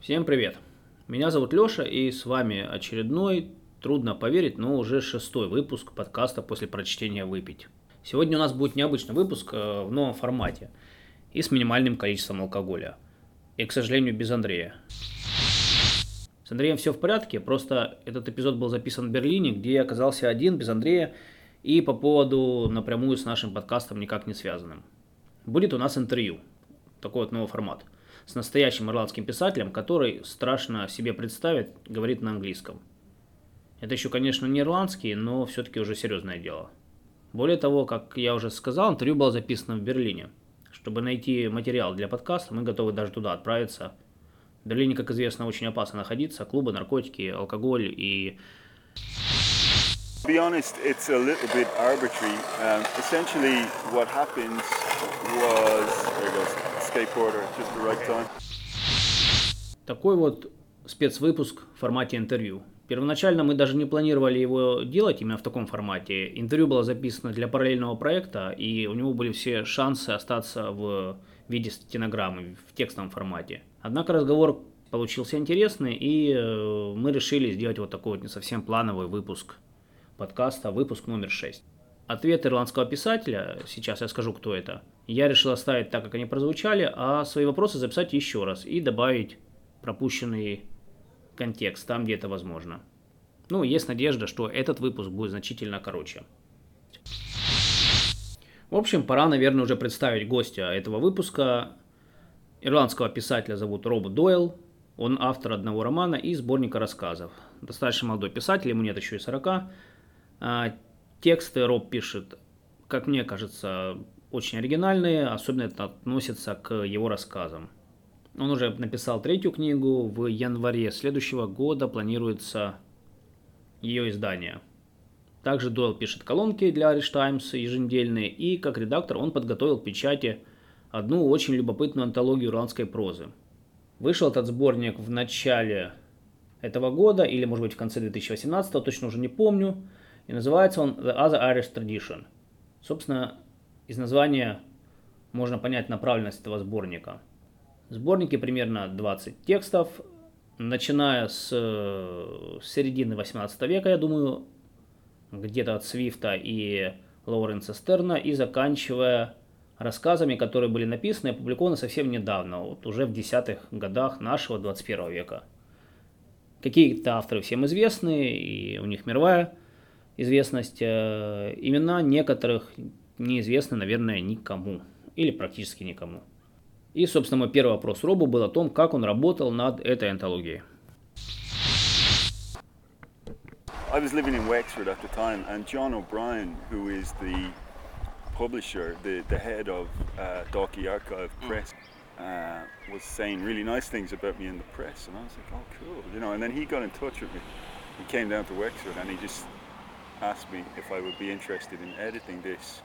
Всем привет! Меня зовут Леша, и с вами очередной, трудно поверить, но уже шестой выпуск подкаста после прочтения «Выпить». Сегодня у нас будет необычный выпуск э, в новом формате и с минимальным количеством алкоголя. И, к сожалению, без Андрея. С Андреем все в порядке, просто этот эпизод был записан в Берлине, где я оказался один, без Андрея, и по поводу напрямую с нашим подкастом никак не связанным. Будет у нас интервью, такой вот новый формат – с настоящим ирландским писателем, который, страшно себе представить, говорит на английском. Это еще, конечно, не ирландский, но все-таки уже серьезное дело. Более того, как я уже сказал, интервью было записано в Берлине. Чтобы найти материал для подкаста, мы готовы даже туда отправиться. В Берлине, как известно, очень опасно находиться. Клубы, наркотики, алкоголь и... To be honest, it's a little bit arbitrary. Um, essentially, what happens was there goes Такой вот спецвыпуск в формате интервью. Первоначально мы даже не планировали его делать именно в таком формате. Интервью было записано для параллельного проекта, и у него были все шансы остаться в виде стенограммы, в текстовом формате. Однако разговор получился интересный, и э, мы решили сделать вот такой вот не совсем плановый выпуск подкаста, выпуск номер 6. Ответ ирландского писателя, сейчас я скажу, кто это, я решил оставить так, как они прозвучали, а свои вопросы записать еще раз и добавить пропущенный контекст там, где это возможно. Ну, есть надежда, что этот выпуск будет значительно короче. В общем, пора, наверное, уже представить гостя этого выпуска. Ирландского писателя зовут Роб Дойл. Он автор одного романа и сборника рассказов. Достаточно молодой писатель, ему нет еще и 40. Тексты Роб пишет, как мне кажется, очень оригинальные, особенно это относится к его рассказам. Он уже написал третью книгу, в январе следующего года планируется ее издание. Также Дойл пишет колонки для Irish Times еженедельные, и как редактор он подготовил к печати одну очень любопытную антологию ирландской прозы. Вышел этот сборник в начале этого года, или может быть в конце 2018, точно уже не помню. И называется он The Other Irish Tradition. Собственно, из названия можно понять направленность этого сборника. В сборнике примерно 20 текстов, начиная с, с середины 18 века, я думаю, где-то от Свифта и Лоуренса Стерна, и заканчивая рассказами, которые были написаны и опубликованы совсем недавно, вот уже в десятых годах нашего 21 века. Какие-то авторы всем известны, и у них мировая известность. Э, имена некоторых неизвестны, наверное, никому или практически никому. И, собственно, мой первый вопрос Робу был о том, как он работал над этой антологией. I was living in Wexford at the time, and John O'Brien, who is the publisher, the, the head of uh, Dalkey Archive Press, uh, was saying really nice things about me in the press, and I was like, oh, cool, you know. And then he got in touch with me. He came down to Wexford, and he just asked me if I would be interested in editing this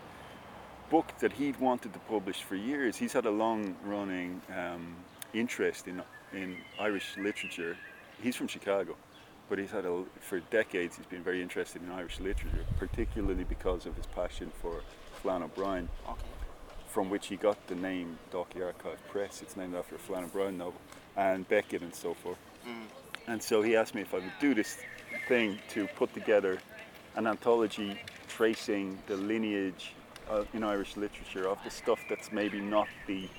book that he'd wanted to publish for years. He's had a long running um, interest in, in Irish literature. He's from Chicago, but he's had a, for decades he's been very interested in Irish literature, particularly because of his passion for Flann O'Brien, from which he got the name Dalkey Archive Press. It's named after a Flann O'Brien novel, and Beckett and so forth. Mm. And so he asked me if I would do this thing to put together an anthology tracing the lineage uh, in Irish literature of the stuff that's maybe not the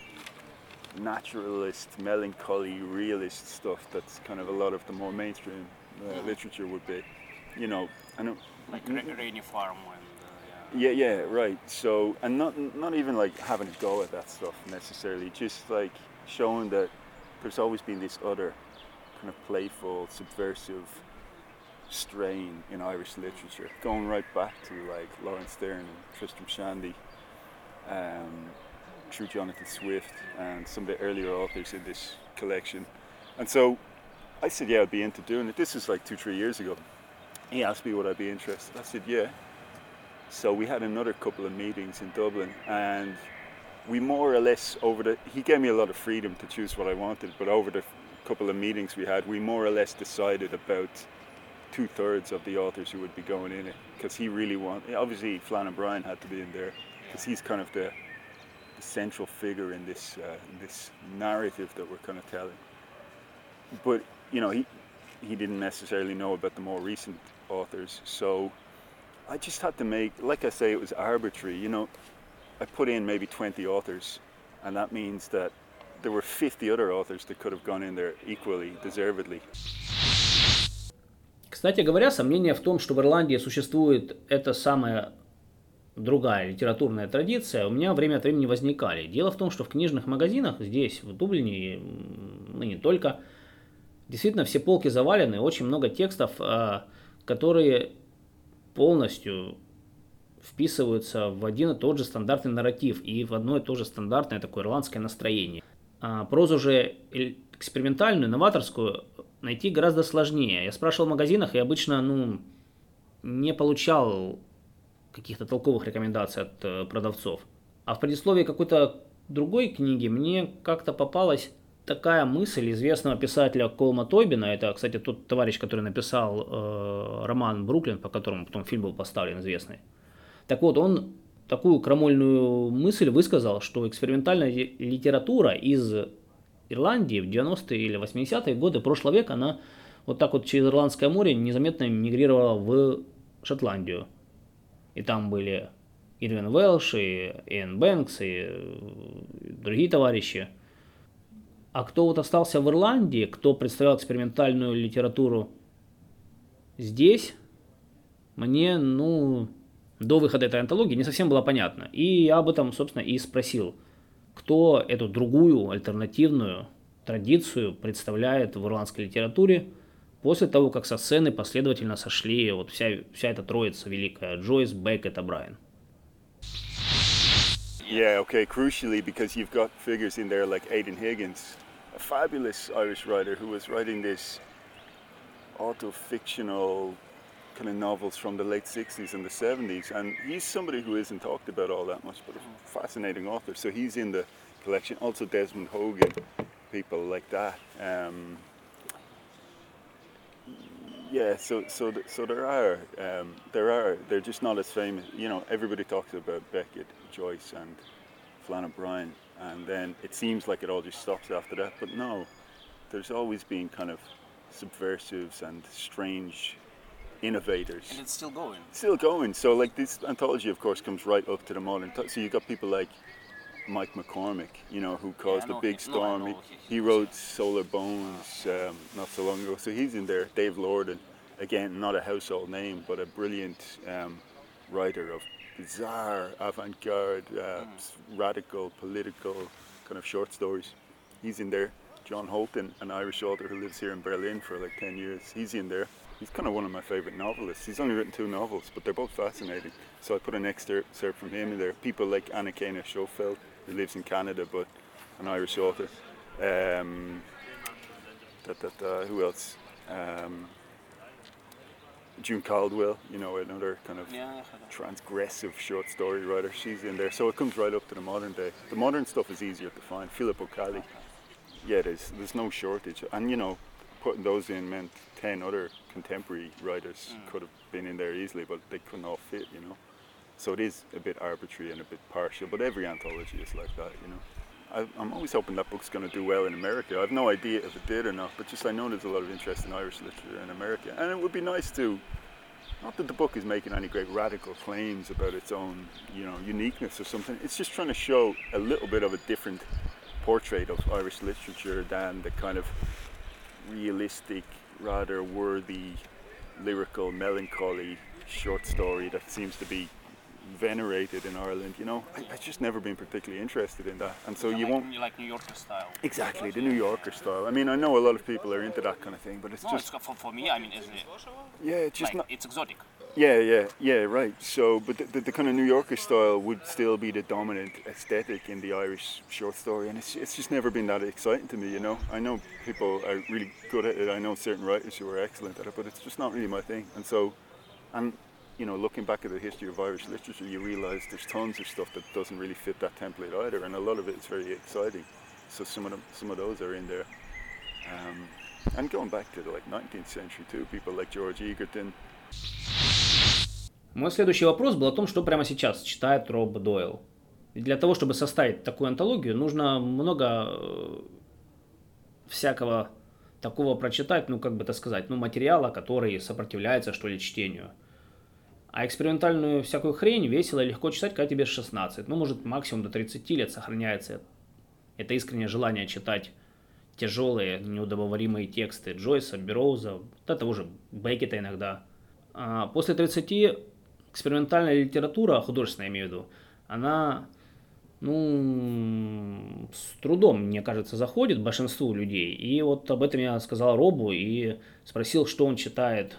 naturalist, melancholy, realist stuff that's kind of a lot of the more mainstream uh, mm-hmm. literature would be. You know, and it, like mm, Rainy Farm and uh, yeah. yeah, yeah, right. So, and not not even like having a go at that stuff necessarily, just like showing that there's always been this other kind of playful, subversive strain in Irish literature, going right back to like Laurence Sterne and Tristram Shandy, um, through Jonathan Swift and some of the earlier authors in this collection. And so I said, yeah, I'd be into doing it. This was like two, three years ago. He asked me would I be interested. I said, yeah. So we had another couple of meetings in Dublin and we more or less over the he gave me a lot of freedom to choose what I wanted, but over the couple of meetings we had, we more or less decided about two thirds of the authors who would be going in it because he really wanted. obviously Flann O'Brien had to be in there because he's kind of the, the central figure in this uh, this narrative that we're kind of telling. but you know he he didn't necessarily know about the more recent authors. So I just had to make, like I say, it was arbitrary. You know, I put in maybe 20 authors, and that means that there were 50 other authors that could have gone in there equally, deservedly. Кстати говоря, сомнение в том, что в Ирландии существует эта самая другая литературная традиция, у меня время от времени возникали. Дело в том, что в книжных магазинах здесь, в Дублине, ну не только, действительно все полки завалены, очень много текстов, а, которые полностью вписываются в один и тот же стандартный нарратив и в одно и то же стандартное такое ирландское настроение. А прозу же экспериментальную, новаторскую найти гораздо сложнее. Я спрашивал в магазинах и обычно ну, не получал каких-то толковых рекомендаций от э, продавцов. А в предисловии какой-то другой книги мне как-то попалась такая мысль известного писателя Колма Тойбина, это, кстати, тот товарищ, который написал э, роман «Бруклин», по которому потом фильм был поставлен известный. Так вот, он такую крамольную мысль высказал, что экспериментальная литература из Ирландии в 90-е или 80-е годы прошлого века, она вот так вот через Ирландское море незаметно мигрировала в Шотландию. И там были Ирвин Уэлш, и Иэн Бэнкс, и другие товарищи. А кто вот остался в Ирландии, кто представлял экспериментальную литературу здесь, мне, ну, до выхода этой антологии не совсем было понятно. И я об этом, собственно, и спросил, кто эту другую, альтернативную традицию представляет в ирландской литературе после того, как со сцены последовательно сошли вот вся, вся эта троица великая, Джойс, Беккет, Брайан. Yeah, okay, crucially because you've got figures in there like Aidan Higgins, a fabulous Irish writer who was writing this auto-fictional kind of novels from the late 60s and the 70s. And he's somebody who isn't talked about all that much, but a fascinating author. So he's in the collection. Also, Desmond Hogan, people like that. Um, yeah, so so so there are um, there are they're just not as famous. You know, everybody talks about Beckett, Joyce, and Flann O'Brien, and then it seems like it all just stops after that. But no, there's always been kind of subversives and strange innovators. And it's still going. Still going. So like this anthology, of course, comes right up to the modern. T- so you got people like Mike McCormack, you know, who caused Yeah, a big him. Storm. know he, he- wrote Solar Bones um, not so long ago. So he's in there. Dave Lordan, again, not a household name, but a brilliant um, writer of bizarre, avant-garde, uh, s- radical, political kind of short stories. He's in there. John Holten, an Irish author who lives here in Berlin for like 10 years, he's in there. He's kind of one of my favourite novelists. He's only written two novels, but they're both fascinating. So I put an excerpt from him in there. People like Anakana Schofield, who lives in Canada, but an Irish author. Um, da, da, da, who else? Um, June Caldwell, you know, another kind of Yeah, I heard that. transgressive short story writer. She's in there. So it comes right up to the modern day. The modern stuff is easier to find. Philip O'Callaghan. Yeah, there's there's no shortage. And you know, putting those in meant ten other contemporary writers mm. could have been in there easily, but they couldn't all fit, you know. So it is a bit arbitrary and a bit partial, but every anthology is like that, you know. I, I'm always hoping that book's going to do well in America. I've no idea if it did or not, but just I know there's a lot of interest in Irish literature in America, and it would be nice to not that the book is making any great radical claims about its own, you know, uniqueness or something. It's just trying to show a little bit of a different portrait of Irish literature than the kind of realistic, rather worthy, lyrical, melancholy short story that seems to be venerated in Ireland. You know, I, I've just never been particularly interested in that, and so you like, won't. You like New Yorker style. Exactly, the New Yorker style. I mean, I know a lot of people are into that kind of thing, but it's No, just, it's for, for me. I mean, it's, yeah, it's just like, not. it's exotic. Yeah, yeah, yeah, right. So, but the, the, the kind of New Yorker style would still be the dominant aesthetic in the Irish short story, and it's, it's just never been that exciting to me, you know. I know people are really good at it, I know certain writers who are excellent at it, but it's just not really my thing. And so, and, you know, looking back at the history of Irish literature, you realise there's tons of stuff that doesn't really fit that template either, and a lot of it is very exciting. So some of them, some of those are in there. Um, and going back to the like 19th century too, people like George Egerton, Мой следующий вопрос был о том, что прямо сейчас читает Роб Дойл. И для того, чтобы составить такую антологию, нужно много э, всякого такого прочитать, ну, как бы так сказать, ну, материала, который сопротивляется, что ли, чтению. А экспериментальную всякую хрень весело и легко читать, когда тебе 16. Ну, может, максимум до 30 лет сохраняется это искреннее желание читать тяжелые, неудобоваримые тексты Джойса, Бероуза, да того же Беккета иногда. А после 30 экспериментальная литература, художественная я имею в виду, она ну, с трудом, мне кажется, заходит большинству людей. И вот об этом я сказал Робу и спросил, что он читает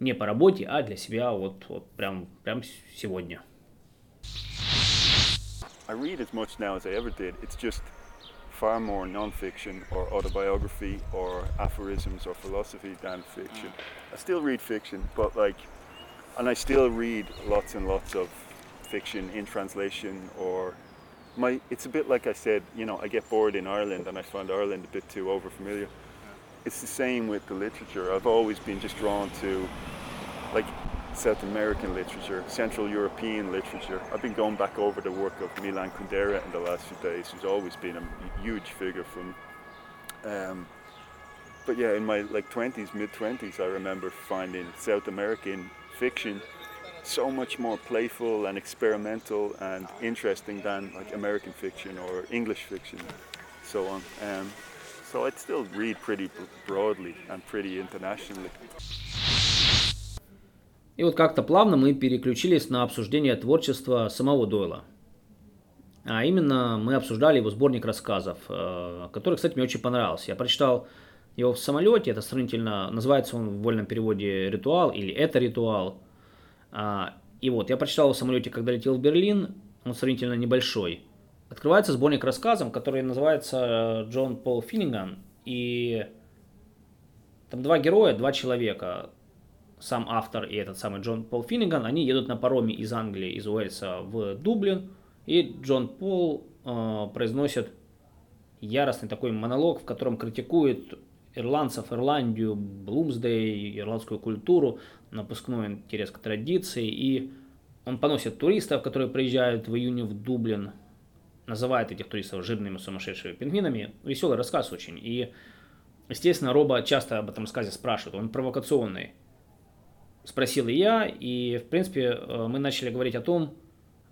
не по работе, а для себя вот, вот прям, прям сегодня. I read as much now as I ever did. It's just far more non-fiction or autobiography or aphorisms or philosophy than fiction. I still read fiction, but like, and I still read lots and lots of fiction in translation or my. It's a bit like I said, you know, I get bored in Ireland and I find Ireland a bit too overfamiliar. It's the same with the literature. I've always been just drawn to, like, South American literature, Central European literature. I've been going back over the work of Milan Kundera in the last few days, who's always been a huge figure from. Um, but yeah, in my like 20s, mid 20s, I remember finding South American fiction so much more playful and experimental and interesting than like American fiction or English fiction, so on. Um, so I'd still read pretty broadly and pretty internationally. И вот как-то плавно мы переключились на обсуждение творчества самого Дойла. А именно мы обсуждали его сборник рассказов, э, который, кстати, мне очень понравился. Я прочитал его в самолете, это сравнительно, называется он в вольном переводе «Ритуал» или «Это ритуал». А, и вот, я прочитал его в самолете, когда летел в Берлин, он сравнительно небольшой. Открывается сборник рассказов, который называется «Джон Пол Финниган», и там два героя, два человека сам автор и этот самый Джон Пол Финниган, они едут на пароме из Англии, из Уэльса в Дублин, и Джон Пол э, произносит яростный такой монолог, в котором критикует ирландцев, Ирландию, Блумсдей, ирландскую культуру, напускной интерес к традиции, и он поносит туристов, которые приезжают в июне в Дублин, называет этих туристов жирными сумасшедшими пингвинами. Веселый рассказ очень. И, естественно, Роба часто об этом рассказе спрашивает. Он провокационный спросил и я, и, в принципе, э, мы начали говорить о том,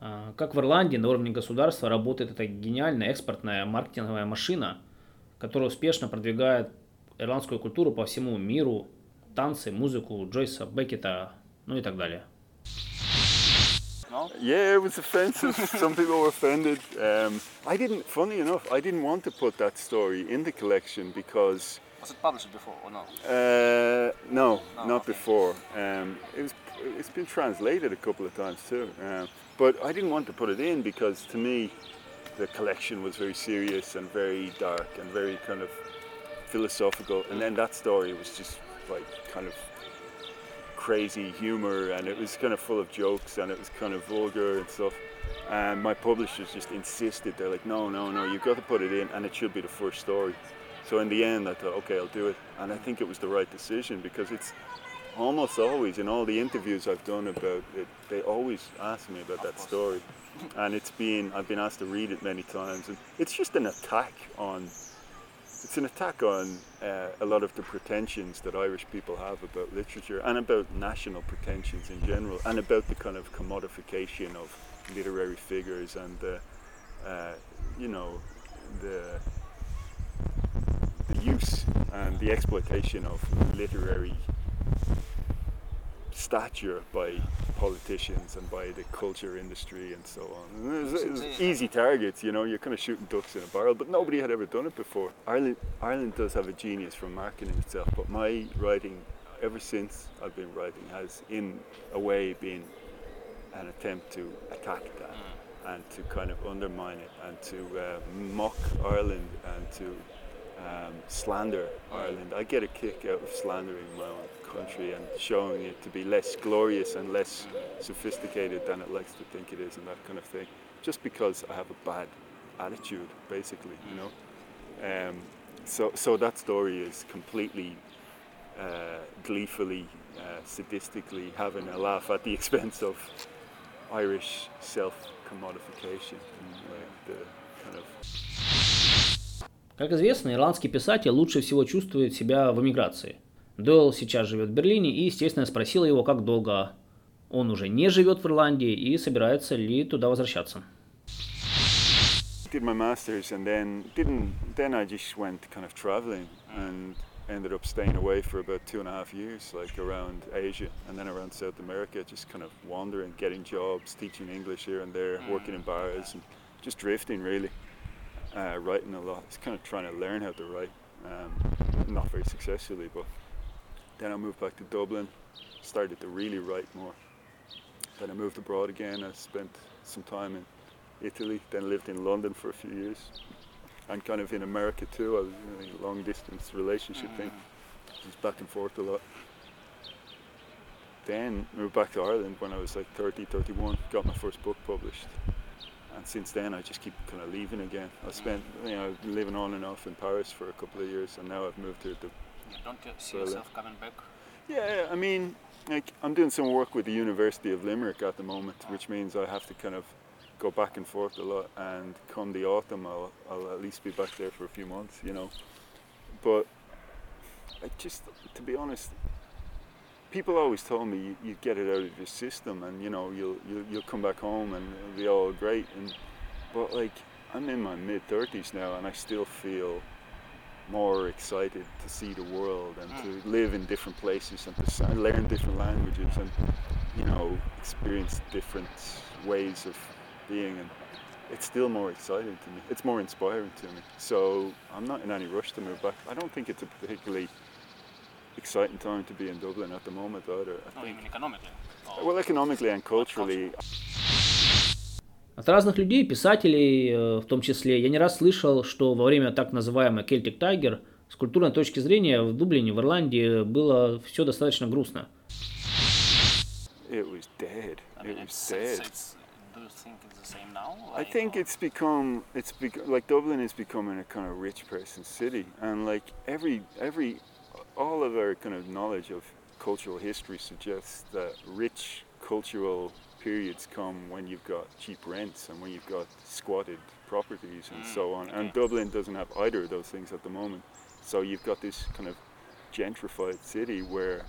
э, как в Ирландии на уровне государства работает эта гениальная экспортная маркетинговая машина, которая успешно продвигает ирландскую культуру по всему миру, танцы, музыку Джойса, Беккета, ну и так далее. No? Yeah, it was offensive. Some people were offended. Um, I didn't, funny enough, I didn't want to put that story in the collection because Was it published before or no? Uh, no, Oh, not okay. before. Um, it was. It's been translated a couple of times too. Um, but I didn't want to put it in because to me, the collection was very serious and very dark and very kind of philosophical. And then that story was just like kind of crazy humor and it was kind of full of jokes and it was kind of vulgar and stuff. And my publishers just insisted. They're like, no, no, no, you've got to put it in, and it should be the first story. So in the end, I thought, okay, I'll do it, and I think it was the right decision because it's almost always in all the interviews I've done about it, they always ask me about that story, and it's been I've been asked to read it many times, and it's just an attack on. It's an attack on uh, a lot of the pretensions that Irish people have about literature and about national pretensions in general, and about the kind of commodification of literary figures and the, uh, you know, the the use and the exploitation of literary stature by politicians and by the culture industry and so on. And It's, it's easy targets, you know, you're kind of shooting ducks in a barrel, but nobody had ever done it before. Ireland, Ireland does have a genius for marketing itself, but my writing, ever since I've been writing, has in a way been an attempt to attack that and to kind of undermine it and to uh, mock Ireland and to um, slander Ireland. I get a kick out of slandering my own country and showing it to be less glorious and less sophisticated than it likes to think it is and that kind of thing. Just because I have a bad attitude, basically, you know. Um, so, so that story is completely uh, gleefully, uh, sadistically having a laugh at the expense of Irish self commodification, like the kind of Как известно, ирландский писатель лучше всего чувствует себя в эмиграции. Дойл сейчас живет в Берлине и, естественно, спросила его, как долго он уже не живет в Ирландии и собирается ли туда возвращаться. Did my masters and then didn't. Then I just went kind of traveling and ended up staying away for about two and a half years, like around Asia and then around South America, just kind of wandering, getting jobs, teaching English here and there, working in bars, and just drifting really. Uh, writing a lot. Just kind of trying to learn how to write. Um, not very successfully, but then I moved back to Dublin, started to really write more. Then I moved abroad again. I spent some time in Italy, then lived in London for a few years, and kind of in America too. I was in a long distance relationship thing, just back and forth a lot. Then moved back to Ireland when I was like 30, 31, got my first book published. And since then, I just keep kind of leaving again. I spent, you know, living on and off in Paris for a couple of years, and now I've moved here to You don't you see Berlin. yourself coming back? Yeah, I mean, like I'm doing some work with the University of Limerick at the moment, which means I have to kind of go back and forth a lot. And come the autumn, I'll, I'll at least be back there for a few months, you know. But I just, to be honest, people always told me you, you get it out of your system, and you know you'll you'll, you'll come back home and it'll be all great. And but like I'm in my mid 30s now, and I still feel more excited to see the world and to mm. live in different places and to learn different languages and you know experience different ways of being. And it's still more exciting to me. It's more inspiring to me. So i'm not in any rush to move back. I don't think it's a particularly exciting time to be in dublin at the moment either i No, think even economically. Well economically and culturally От разных людей, писателей э, в том числе, я не раз слышал, что во время так называемой Celtic Tiger с культурной точки зрения в Дублине, в Ирландии было все достаточно грустно. it was dead I it was it's, do you think it's the same now? I Like, think or- it's become it's bec- like Dublin is becoming a kind of rich person city, and like every every all of our kind of knowledge of cultural history suggests that rich cultural periods come when you've got cheap rents and when you've got squatted properties and so on. And. Dublin doesn't have either of those things at the moment. So you've got this kind of gentrified city where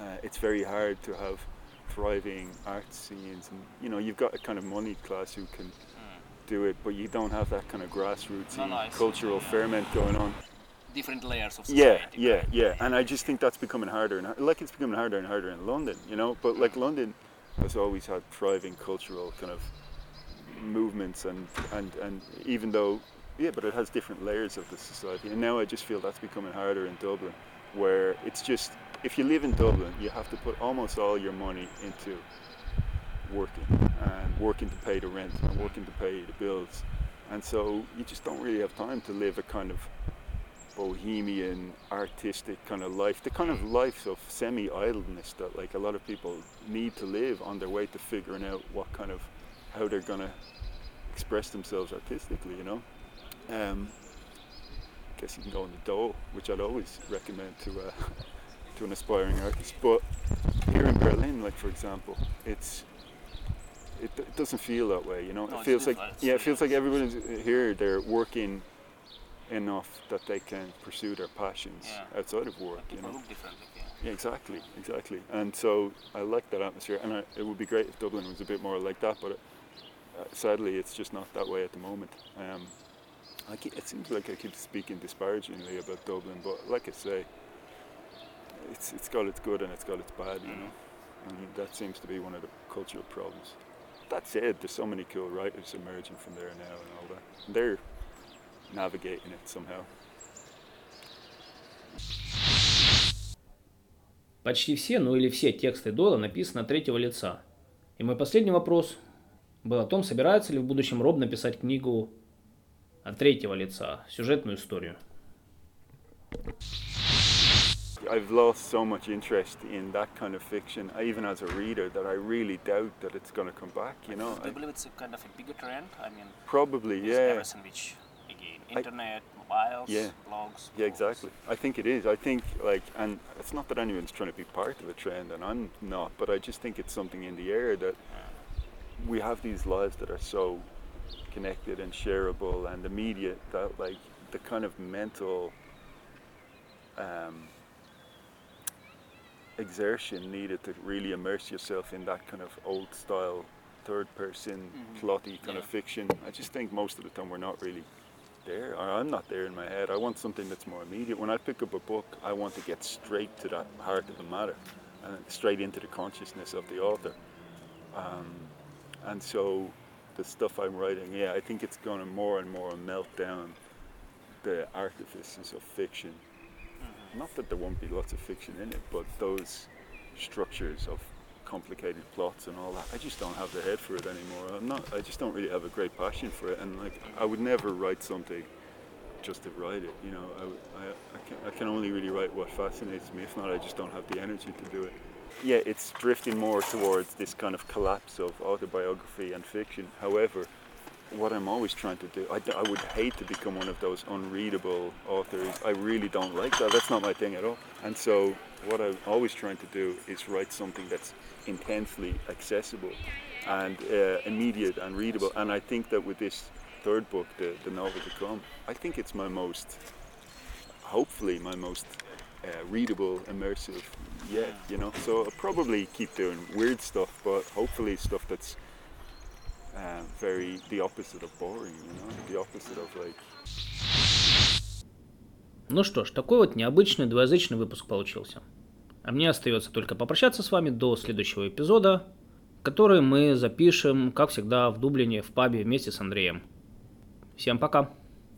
uh, it's very hard to have thriving art scenes and you know you've got a kind of moneyed class who can do it but you don't have that kind of grassroots No, no, cultural ferment going on different layers of yeah society. yeah correct? yeah and i just think that's becoming harder and like it's becoming harder and harder in london you know but like london has always had thriving cultural kind of movements and and and even though yeah but it has different layers of the society and now i just feel that's becoming harder in dublin where it's just if you live in dublin you have to put almost all your money into working and working to pay the rent and working to pay the bills and so you just don't really have time to live a kind of bohemian artistic kind of life the kind of life of semi-idleness that like a lot of people need to live on their way to figuring out what kind of how they're going to express themselves artistically you know? Um, I guess you can go on the dole which I'd always recommend to uh, to an aspiring artist. But here in Berlin like for example it's it, it doesn't feel that way you know? No, it feels like yeah it feels like everybody's here they're working enough that they can pursue their passions Yeah. outside of work you know here. yeah, exactly, exactly. And so I like that atmosphere, and I, it would be great if Dublin was a bit more like that. But uh, sadly, it's just not that way at the moment. Um, I ke- it seems like I keep speaking disparagingly about Dublin, but like I say, it's it's got its good and it's got its bad, you know. And that seems to be one of the cultural problems. That said, there's so many cool writers emerging from there now and all that. And they're navigating it somehow. Почти все, ну или все тексты Дойла написаны от третьего лица. И мой последний вопрос был о том, собирается ли в будущем Роб написать книгу от третьего лица, сюжетную историю. I've lost so much interest in that kind of fiction, even as a reader, that I really doubt that it's going to come back. You know, Do you I, believe it's a kind of a bigger trend? I mean, probably, yeah, everything which, internet, mobiles, Yeah. blogs. yeah, exactly. I think it is. I think like, and it's not that anyone's trying to be part of a trend, and I'm not, but I just think it's something in the air that we have these lives that are so connected and shareable and immediate that like the kind of mental um, exertion needed to really immerse yourself in that kind of old style third person plotty kind of fiction. I just think most of the time we're not really there. Or I'm not there in my head. I want something that's more immediate. When I pick up a book, I want to get straight to that heart of the matter and straight into the consciousness of the author. Um, and so the stuff I'm writing, yeah, I think it's going to more and more melt down the artifices of fiction. Not that there won't be lots of fiction in it, but those structures of complicated plots and all that, I just don't have the head for it anymore. I'm not. I just don't really have a great passion for it, and like I would never write something just to write it. You know, I, I, I, can, I can only really write what fascinates me. If not, I just don't have the energy to do it. Yeah, it's drifting more towards this kind of collapse of autobiography and fiction. However, what I'm always trying to do, I, would hate to become one of those unreadable authors. I really don't like that. That's not my thing at all. And so, what I'm always trying to do is write something that's intensely accessible and uh, immediate and readable. And I think that with this third book, the, the novel to come, I think it's my most, hopefully, my most uh, readable, immersive yet, you know. So I'll probably keep doing weird stuff, but hopefully stuff that's uh, very the opposite of boring, you know, the opposite of like Ну что ж, такой вот необычный двуязычный выпуск получился. А мне остается только попрощаться с вами до следующего эпизода, который мы запишем, как всегда, в Дублине, в пабе вместе с Андреем. Всем пока!